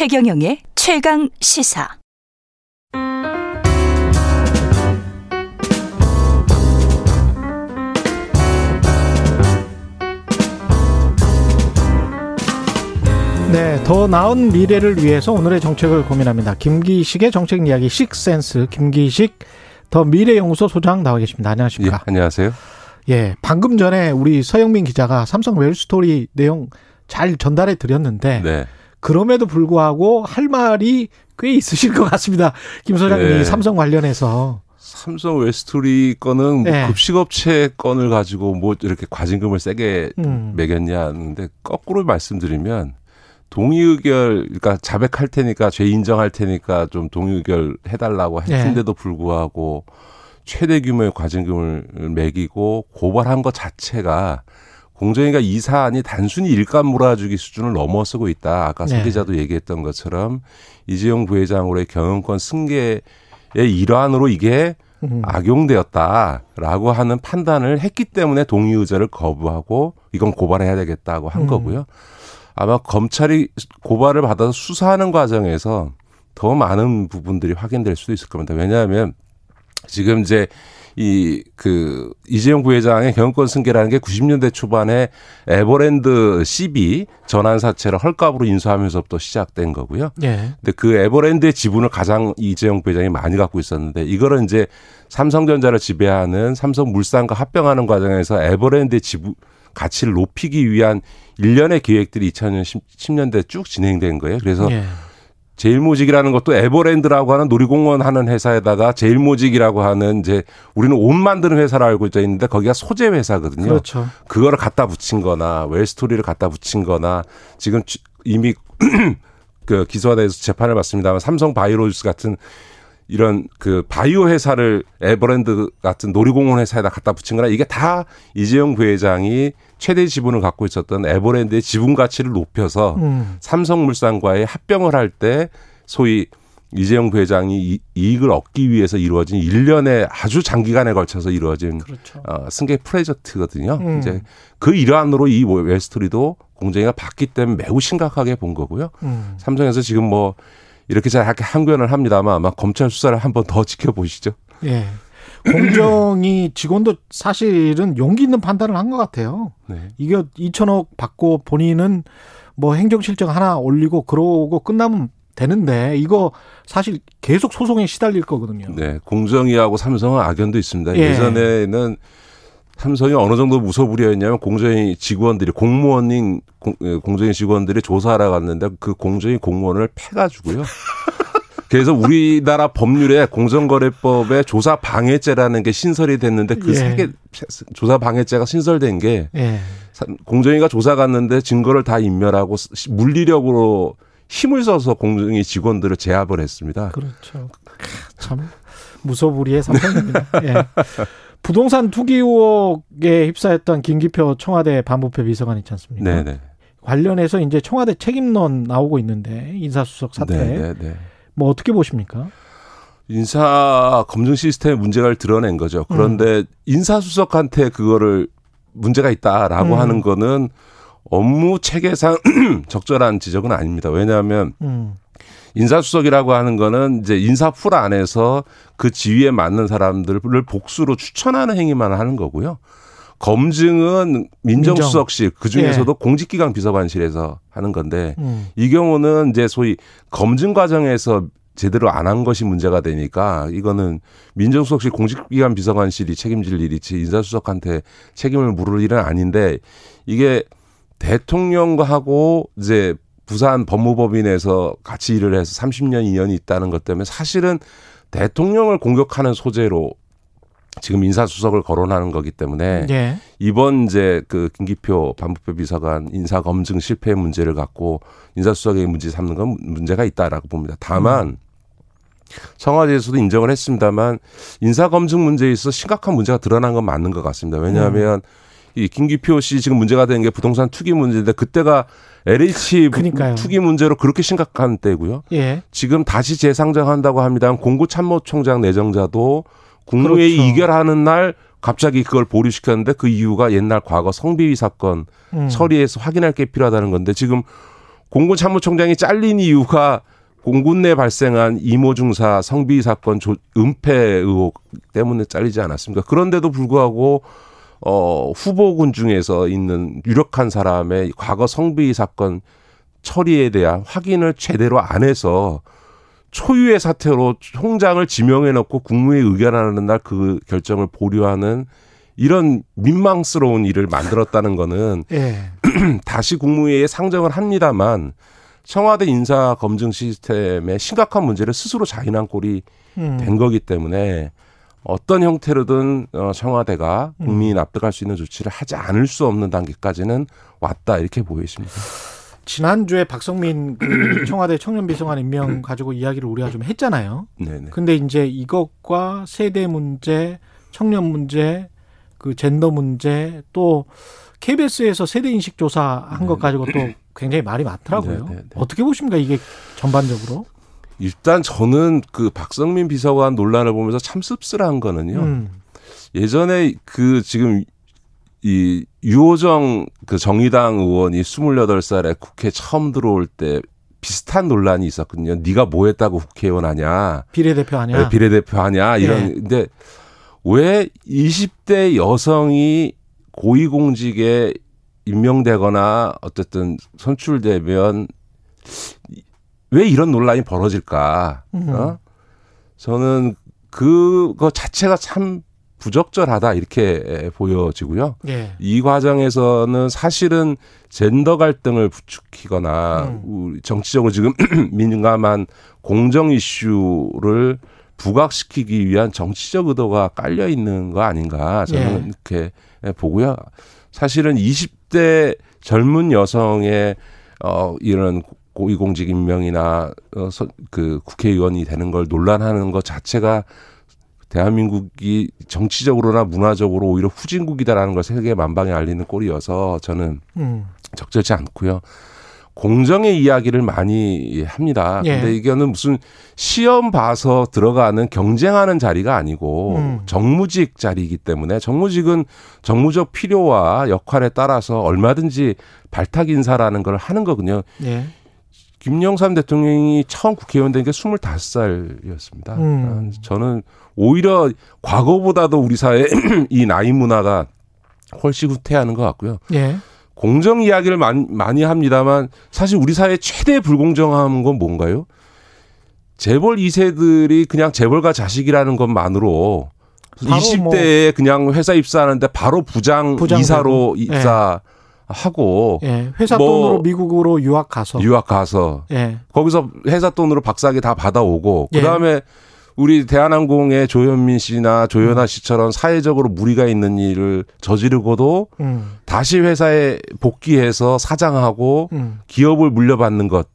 최경영의 최강 시사. 네, 더 나은 미래를 위해서 오늘의 정책을 고민합니다. 김기식의 정책 이야기 식센스 김기식 더 미래연구소 소장 나와 계십니다. 안녕하십니까? 예, 안녕하세요. 예, 방금 전에 우리 서영민 기자가 삼성 웰스토리 내용 잘 전달해 드렸는데 네. 그럼에도 불구하고 할 말이 꽤 있으실 것 같습니다. 김 소장님이 네. 삼성 관련해서 삼성 웰스토리 건은 뭐 네. 급식업체 건을 가지고 뭐 이렇게 과징금을 세게 음. 매겼냐 하는데 거꾸로 말씀드리면 동의 의결 그러니까 자백할 테니까 죄 인정할 테니까 좀 동의 의결 해달라고 네. 했는데도 불구하고 최대 규모의 과징금을 매기고 고발한 것 자체가 공정위가 이 사안이 단순히 일감 몰아주기 수준을 넘어서고 있다. 아까 서 네. 기자도 얘기했던 것처럼 이재용 부회장으로의 경영권 승계의 일환으로 이게 음. 악용되었다라고 하는 판단을 했기 때문에 동의 의제를 거부하고 이건 고발해야 되겠다고 한 음. 거고요. 아마 검찰이 고발을 받아서 수사하는 과정에서 더 많은 부분들이 확인될 수도 있을 겁니다. 왜냐하면 지금 이제 이 그 이재용 부회장의 경영권 승계라는 게 90년대 초반에 에버랜드 CB 전환 사채를 헐값으로 인수하면서부터 시작된 거고요. 예. 근데 그 에버랜드의 지분을 가장 이재용 부회장이 많이 갖고 있었는데 이거를 이제 삼성전자를 지배하는 삼성물산과 합병하는 과정에서 에버랜드의 지분 가치를 높이기 위한 일련의 계획들이 2000년 10년대 쭉 진행된 거예요. 그래서 예. 제일모직이라는 것도 에버랜드라고 하는 놀이공원 하는 회사에다가 제일모직이라고 하는 이제 우리는 옷 만드는 회사로 알고 있는데 거기가 소재 회사거든요. 그렇죠. 그거를 갖다 붙인 거나 웰스토리를 갖다 붙인 거나 지금 지- 이미 그 기소가 돼서 재판을 받습니다만 삼성 바이오로직스 같은 이런 그 바이오 회사를 에버랜드 같은 놀이공원 회사에다 갖다 붙인 거나 이게 다 이재용 부회장이 최대 지분을 갖고 있었던 에버랜드의 지분 가치를 높여서 음. 삼성물산과의 합병을 할 때 소위 이재용 부회장이 이- 이익을 얻기 위해서 이루어진 일련의 아주 장기간에 걸쳐서 이루어진 그렇죠. 어, 승계 프로젝트거든요. 음. 이제 그 일환으로 이 웰스토리도 공정위가 봤기 때문에 매우 심각하게 본 거고요. 음. 삼성에서 지금 뭐 이렇게 잘 항변을 합니다만 아마 검찰 수사를 한번 더 지켜보시죠. 예. 공정이 직원도 사실은 용기 있는 판단을 한 것 같아요. 네. 이게 2천억 받고 본인은 뭐 행정실정 하나 올리고 그러고 끝나면 되는데 이거 사실 계속 소송에 시달릴 거거든요. 네. 공정위하고 삼성은 악연도 있습니다. 예. 예. 전에는 삼성이 어느 정도 무소불위였냐면 공정위 직원들이 공무원인 공- 예, 공정위 직원들이 조사하러 갔는데 그 공정위 공무원을 패가지고요. 그래서 우리나라 법률에 공정거래법에 조사 방해죄라는 게 신설이 됐는데 그 예. 세개 조사 방해죄가 신설된 게 예. 사- 공정위가 조사 갔는데 증거를 다 인멸하고 시- 물리력으로 힘을 써서 공정위 직원들을 제압을 했습니다. 그렇죠. 참 무소불위의 삼성입니다. 예. 부동산 투기 의혹에 휩싸였던 김기표 청와대 반부패 비서관 있지 않습니까? 네네. 관련해서 이제 청와대 책임론 나오고 있는데 인사수석 사태 네네네. 뭐 어떻게 보십니까? 인사 검증 시스템에 문제를 드러낸 거죠. 그런데 인사수석한테 그거를 문제가 있다라고 음. 하는 거는 업무 체계상 적절한 지적은 아닙니다. 왜냐하면 음. 인사수석이라고 하는 거는 이제 인사풀 안에서 그 지위에 맞는 사람들을 복수로 추천하는 행위만 하는 거고요. 검증은 민정수석실 그 중에서도 공직기강 비서관실에서 하는 건데 음. 이 경우는 이제 소위 검증 과정에서 제대로 안 한 것이 문제가 되니까 이거는 민정수석실 공직기관 비서관실이 책임질 일이지 인사수석한테 책임을 물을 일은 아닌데 이게 대통령하고 이제 부산 법무법인에서 같이 일을 해서 30년 인연이 있다는 것 때문에 사실은 대통령을 공격하는 소재로 지금 인사수석을 거론하는 거기 때문에 예. 이번 이제 그 김기표 반부패 비서관 인사 검증 실패 문제를 갖고 인사수석의 문제 삼는 건 문제가 있다라고 봅니다. 다만 청와대에서도 인정을 했습니다만 인사 검증 문제에 있어 서 심각한 문제가 드러난 건 맞는 것 같습니다. 왜냐하면 이 김기표 씨 지금 문제가 된 게 부동산 투기 문제인데 그때가 LH 그러니까요. 투기 문제로 그렇게 심각한 때고요. 예. 지금 다시 재상정한다고 합니다. 공구 참모총장 내정자도 국무회의 그렇죠. 이결하는 날 갑자기 그걸 보류시켰는데 그 이유가 옛날 과거 성비위 사건 음. 처리해서 확인할 게 필요하다는 건데 지금 공군 참모총장이 잘린 이유가 공군 내 발생한 이모 중사 성비 사건 조, 은폐 의혹 때문에 잘리지 않았습니까? 그런데도 불구하고 어 후보군 중에서 있는 유력한 사람의 과거 성비 사건 처리에 대한 확인을 제대로 안 해서 초유의 사태로 총장을 지명해 놓고 국무회의 의견하는 날 그 결정을 보류하는 이런 민망스러운 일을 만들었다는 거는 예. 다시 국무회의에 상정을 합니다만 청와대 인사 검증 시스템에 심각한 문제를 스스로 자인한 꼴이 음. 된 거기 때문에 어떤 형태로든 어, 청와대가 음. 국민이 납득할 수 있는 조치를 하지 않을 수 없는 단계까지는 왔다 이렇게 보여집니다. 지난주에 박성민 그 청와대 청년비서관 임명 가지고 이야기를 우리가 좀 했잖아요. 네네. 근데 이제 이것과 세대 문제, 청년 문제, 그 젠더 문제 또 KBS에서 세대 인식 조사 한 것 가지고 또 굉장히 말이 많더라고요. 네, 네, 네. 어떻게 보십니까 이게 전반적으로? 일단 저는 그 박성민 비서관 논란을 보면서 참 씁쓸한 거는요. 음. 예전에 그 지금 이 유호정 그 정의당 의원이 28살에 국회 처음 들어올 때 비슷한 논란이 있었거든요. 네가 뭐 했다고 국회의원 하냐. 비례대표 아니야? 네, 비례대표 하냐 이런 예. 근데 왜 20대 여성이 고위공직에 임명되거나 어쨌든 선출되면 왜 이런 논란이 벌어질까? 어? 저는 그거 자체가 참 부적절하다 이렇게 보여지고요. 예. 이 과정에서는 사실은 젠더 갈등을 부추기거나 음. 정치적으로 지금 민감한 공정 이슈를 부각시키기 위한 정치적 의도가 깔려 있는 거 아닌가 저는 예. 이렇게 보고요. 사실은 20대 젊은 여성의 어 이런 고위공직 임명이나 어, 서- 그 국회의원이 되는 걸 논란하는 것 자체가 대한민국이 정치적으로나 문화적으로 오히려 후진국이다라는 걸 세계 만방에 알리는 꼴이어서 저는 음. 적절치 않고요. 공정의 이야기를 많이 합니다. 예. 근데 이거는 무슨 시험 봐서 들어가는 경쟁하는 자리가 아니고 음. 정무직 자리이기 때문에 정무직은 정무적 필요와 역할에 따라서 얼마든지 발탁 인사라는 걸 하는 거거든요. 예. 김영삼 대통령이 처음 국회의원 된 게 25살이었습니다. 음. 저는 오히려 과거보다도 우리 사회 이 나이 문화가 훨씬 후퇴하는 것 같고요. 예. 공정 이야기를 많이, 많이 합니다만 사실 우리 사회 최대 불공정한 건 뭔가요? 재벌 2세들이 그냥 재벌가 자식이라는 것만으로 바로 20대에 그냥 회사 입사하는데 바로 부장 부장 이사로. 입사 하고 예. 회사 뭐 돈으로 미국으로 유학 가서 유학 가서 예. 거기서 회사 돈으로 박사학위 다 받아오고 예. 그다음에 우리 대한항공의 조현민 씨나 음. 조현아 씨처럼 사회적으로 무리가 있는 일을 저지르고도 음. 다시 다시 회사에 복귀해서 사장하고 음. 기업을 물려받는 것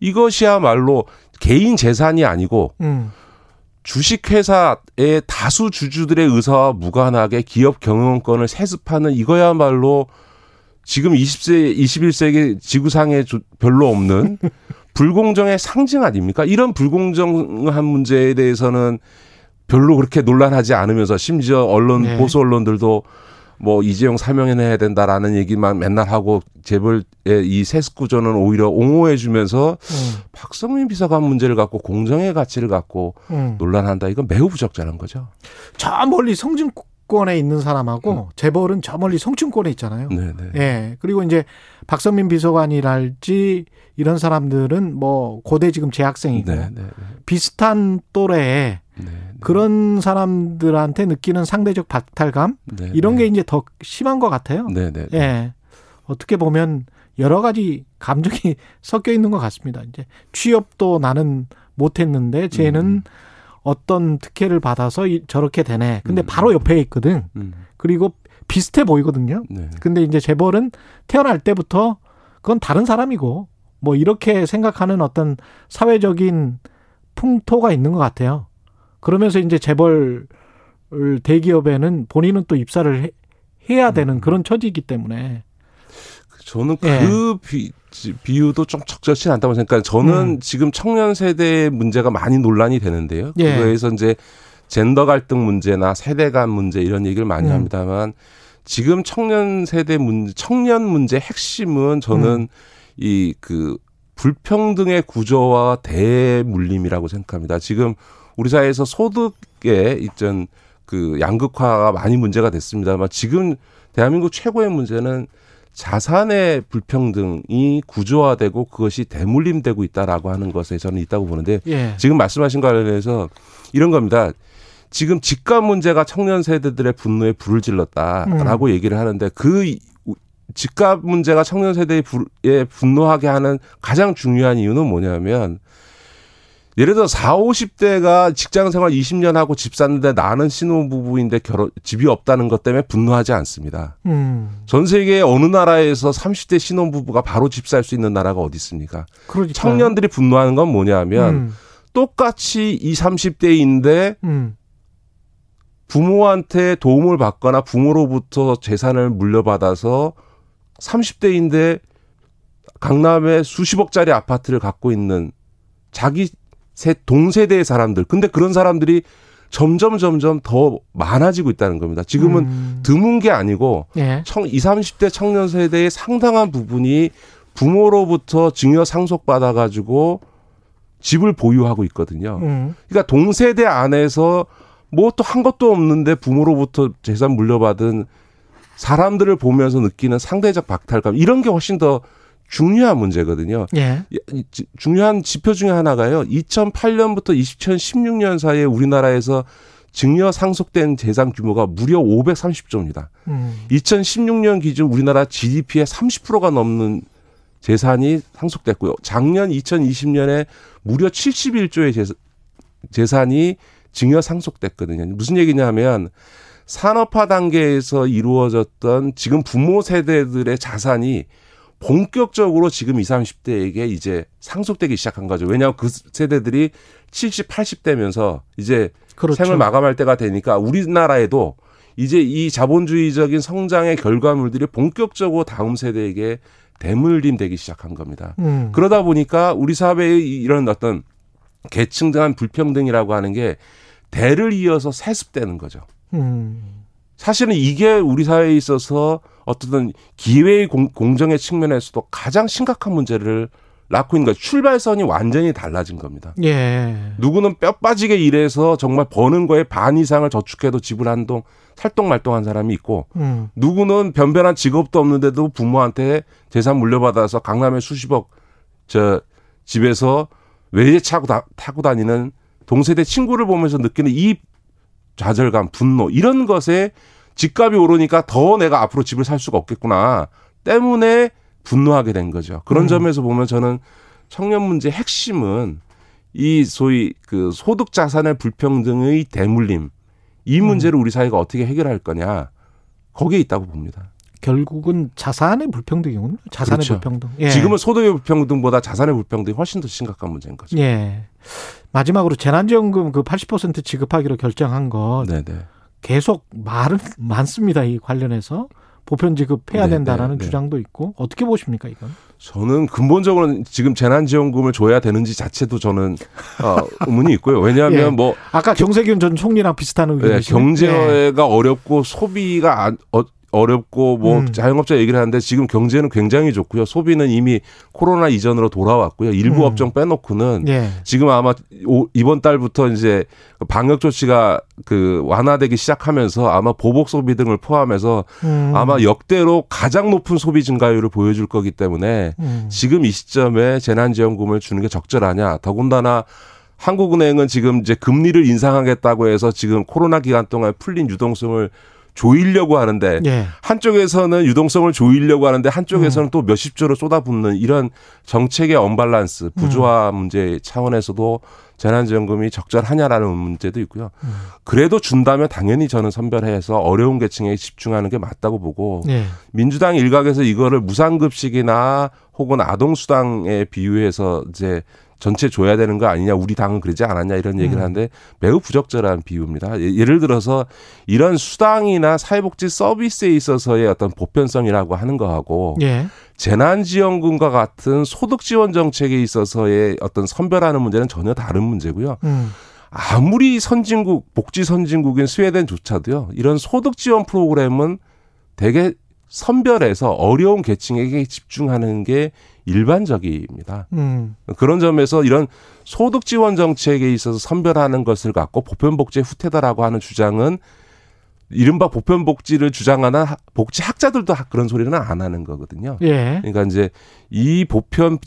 이것이야말로 개인 재산이 아니고 음. 주식회사의 다수 주주들의 의사와 무관하게 기업 경영권을 세습하는 이거야말로 지금 20세, 21세기 지구상에 조- 별로 없는 불공정의 상징 아닙니까? 이런 불공정한 문제에 대해서는 별로 그렇게 논란하지 않으면서 심지어 언론, 네. 보수 언론들도 뭐 이재용 사명해내야 된다라는 얘기만 맨날 하고 재벌의 이 세습 구조는 오히려 옹호해 주면서 음. 박성민 비서관 문제를 갖고 공정의 가치를 갖고 음. 논란한다. 이건 매우 부적절한 거죠. 저 멀리 성 층권에 있는 사람하고 재벌은 저 멀리 성층권에 있잖아요. 네, 네. 예. 그리고 이제 박성민 비서관이랄지 이런 사람들은 뭐 고대 지금 재학생이고 네, 네, 비슷한 네. 네. 그런 사람들한테 느끼는 상대적 박탈감 네, 이런 네. 게 이제 더 심한 것 같아요. 네, 네. 예. 어떻게 보면 여러 가지 감정이 섞여 있는 것 같습니다. 이제 취업도 나는 못했는데 쟤는 음. 어떤 특혜를 받아서 이- 저렇게 되네. 근데 음. 바로 옆에 있거든. 음. 그리고 비슷해 보이거든요. 네. 근데 이제 재벌은 태어날 때부터 그건 다른 사람이고 뭐 이렇게 생각하는 어떤 사회적인 풍토가 있는 것 같아요. 그러면서 이제 재벌 대기업에는 본인은 또 입사를 해, 해야 되는 그런 처지이기 때문에 저는 예. 그 비, 비유도 좀 적절치 않다고 생각해요. 저는 음. 지금 청년 세대의 문제가 많이 논란이 되는데요. 예. 그거에서 이제 젠더 갈등 문제나 세대 간 문제 이런 얘기를 많이 음. 합니다만 지금 청년 세대 문제, 청년 문제 핵심은 저는 음. 이그 불평등의 구조와 대물림이라고 생각합니다. 지금 우리 사회에서 소득의 있전 그 양극화가 많이 문제가 됐습니다만 지금 대한민국 최고의 문제는 자산의 불평등이 구조화되고 그것이 대물림되고 있다라고 하는 것에 저는 있다고 보는데 예. 지금 말씀하신 관련해서 이런 겁니다. 지금 집값 문제가 청년 세대들의 분노에 불을 질렀다라고 음. 얘기를 하는데 그 이- 집값 문제가 청년 세대의 분노하게 하는 가장 중요한 이유는 뭐냐면 예를 들어 4, 50대가 직장 생활 20년 하고 집 샀는데 나는 신혼부부인데 결혼 집이 없다는 것 때문에 분노하지 않습니다. 음. 전 세계 어느 나라에서 30대 신혼부부가 바로 집 살 수 있는 나라가 어디 있습니까? 그러니까 청년들이 분노하는 건 뭐냐면 음. 똑같이 20, 30대인데 음. 부모한테 도움을 받거나 부모로부터 재산을 물려받아서 30대인데 강남에 수십억짜리 아파트를 갖고 있는 자기 세 동세대의 사람들. 근데 그런 사람들이 점점 점점 더 많아지고 있다는 겁니다. 지금은 음. 드문 게 아니고 예. 청 20, 30대 청년 세대의 상당한 부분이 부모로부터 증여 상속 받아 가지고 집을 보유하고 있거든요. 음. 그러니까 동세대 안에서 뭐 또 한 것도 없는데 부모로부터 재산 물려받은 사람들을 보면서 느끼는 상대적 박탈감 이런 게 훨씬 더 중요한 문제거든요. 예. 중요한 지표 중에 하나가요. 2008년부터 2016년 사이에 우리나라에서 증여 상속된 재산 규모가 무려 530조입니다. 음. 2016년 기준 우리나라 GDP의 30%가 넘는 재산이 상속됐고요. 작년 2020년에 무려 71조의 재산이 증여 상속됐거든요. 무슨 얘기냐면 산업화 단계에서 이루어졌던 지금 부모 세대들의 자산이 본격적으로 지금 20, 30대에게 이제 상속되기 시작한 거죠. 왜냐하면 그 세대들이 70, 80대면서 이제 그렇죠. 생을 마감할 때가 되니까 우리나라에도 이제 이 자본주의적인 성장의 결과물들이 본격적으로 다음 세대에게 대물림되기 시작한 겁니다. 음. 그러다 보니까 우리 사회의 이런 어떤 계층 간 불평등이라고 하는 게 대를 이어서 세습되는 거죠. 음. 사실은 이게 우리 사회에 있어서 어떤 기회의 공, 공정의 측면에서도 가장 심각한 문제를 낳고 있는 거예요. 출발선이 완전히 달라진 겁니다. 예. 누구는 뼈 빠지게 일해서 정말 버는 거에 반 이상을 저축해도 집을 한 동 살동말동한 사람이 있고 음. 누구는 변변한 직업도 없는데도 부모한테 재산 물려받아서 강남에 수십억 저 집에서 외제차 다- 타고 다니는 동세대 친구를 보면서 느끼는 이 좌절감, 분노 이런 것에 집값이 오르니까 더 내가 앞으로 집을 살 수가 없겠구나 때문에 분노하게 된 거죠. 그런 음. 점에서 보면 저는 청년 문제 핵심은 이 소위 그 소득 자산의 불평등의 대물림 이 음. 문제를 우리 사회가 어떻게 해결할 거냐 거기에 있다고 봅니다. 결국은 자산의 불평등이군요. 자산의 그렇죠. 불평등. 예. 지금은 소득의 불평등보다 자산의 불평등이 훨씬 더 심각한 문제인 거죠. 예. 마지막으로 재난지원금 그 80% 지급하기로 결정한 것 네, 네. 계속 말은 많습니다. 이 관련해서 보편 지급해야 네, 된다라는 네, 네. 주장도 있고 어떻게 보십니까 이건? 저는 근본적으로 지금 재난지원금을 줘야 되는지 자체도 저는 어, 의문이 있고요. 왜냐하면 예. 뭐 아까 정세균 전 총리랑 비슷한 네, 의견이시죠? 예. 경제가 어렵고 소비가 안, 어, 어렵고 뭐 음. 자영업자 얘기를 하는데 지금 경제는 굉장히 좋고요. 소비는 이미 코로나 이전으로 돌아왔고요. 일부 음. 업종 빼놓고는 예. 지금 아마 오- 이번 달부터 이제 방역 조치가 그 완화되기 시작하면서 아마 보복 소비 등을 포함해서 음. 아마 역대로 가장 높은 소비 증가율을 보여줄 거기 때문에 음. 지금 이 시점에 재난지원금을 주는 게 적절하냐. 더군다나 한국은행은 지금 이제 금리를 인상하겠다고 해서 지금 코로나 기간 동안 풀린 유동성을 조이려고 하는데 예. 한쪽에서는 유동성을 조이려고 하는데 한쪽에서는 또 몇십 조를 쏟아붓는 이런 정책의 언밸런스, 부조화 문제 차원에서도 재난지원금이 적절하냐라는 문제도 있고요. 그래도 준다면 당연히 저는 선별해서 어려운 계층에 집중하는 게 맞다고 보고 예. 민주당 일각에서 이거를 무상급식이나 혹은 아동수당에 비유해서 이제 전체 줘야 되는 거 아니냐 우리 당은 그러지 않았냐 이런 얘기를 음. 하는데 매우 부적절한 비유입니다. 예- 예를 들어서 이런 수당이나 사회복지 서비스에 있어서의 어떤 보편성이라고 하는 거하고 예. 재난지원금과 같은 소득지원 정책에 있어서의 어떤 선별하는 문제는 전혀 다른 문제고요. 음. 아무리 선진국 복지 선진국인 스웨덴조차도요 이런 소득 지원 프로그램은 되게 선별해서 어려운 계층에게 집중하는 게 일반적입니다. 음. 그런 점에서 이런 소득 지원 정책에 있어서 선별하는 것을 갖고 보편복지의 후퇴다라고 하는 주장은 이른바 보편복지를 주장하는 하- 복지학자들도 하- 그런 소리는 안 하는 거거든요. 예. 그러니까 이제 이 보편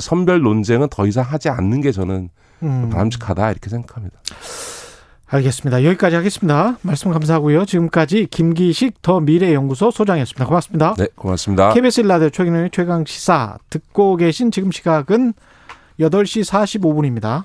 선별 논쟁은 더 이상 하지 않는 게 저는 음. 바람직하다 이렇게 생각합니다. 알겠습니다. 여기까지 하겠습니다. 말씀 감사하고요. 지금까지 김기식 더 미래연구소 소장이었습니다. 고맙습니다. 네, 고맙습니다. KBS 일라디오 최경영의 최강 시사 듣고 계신 지금 시각은 8시 45분입니다.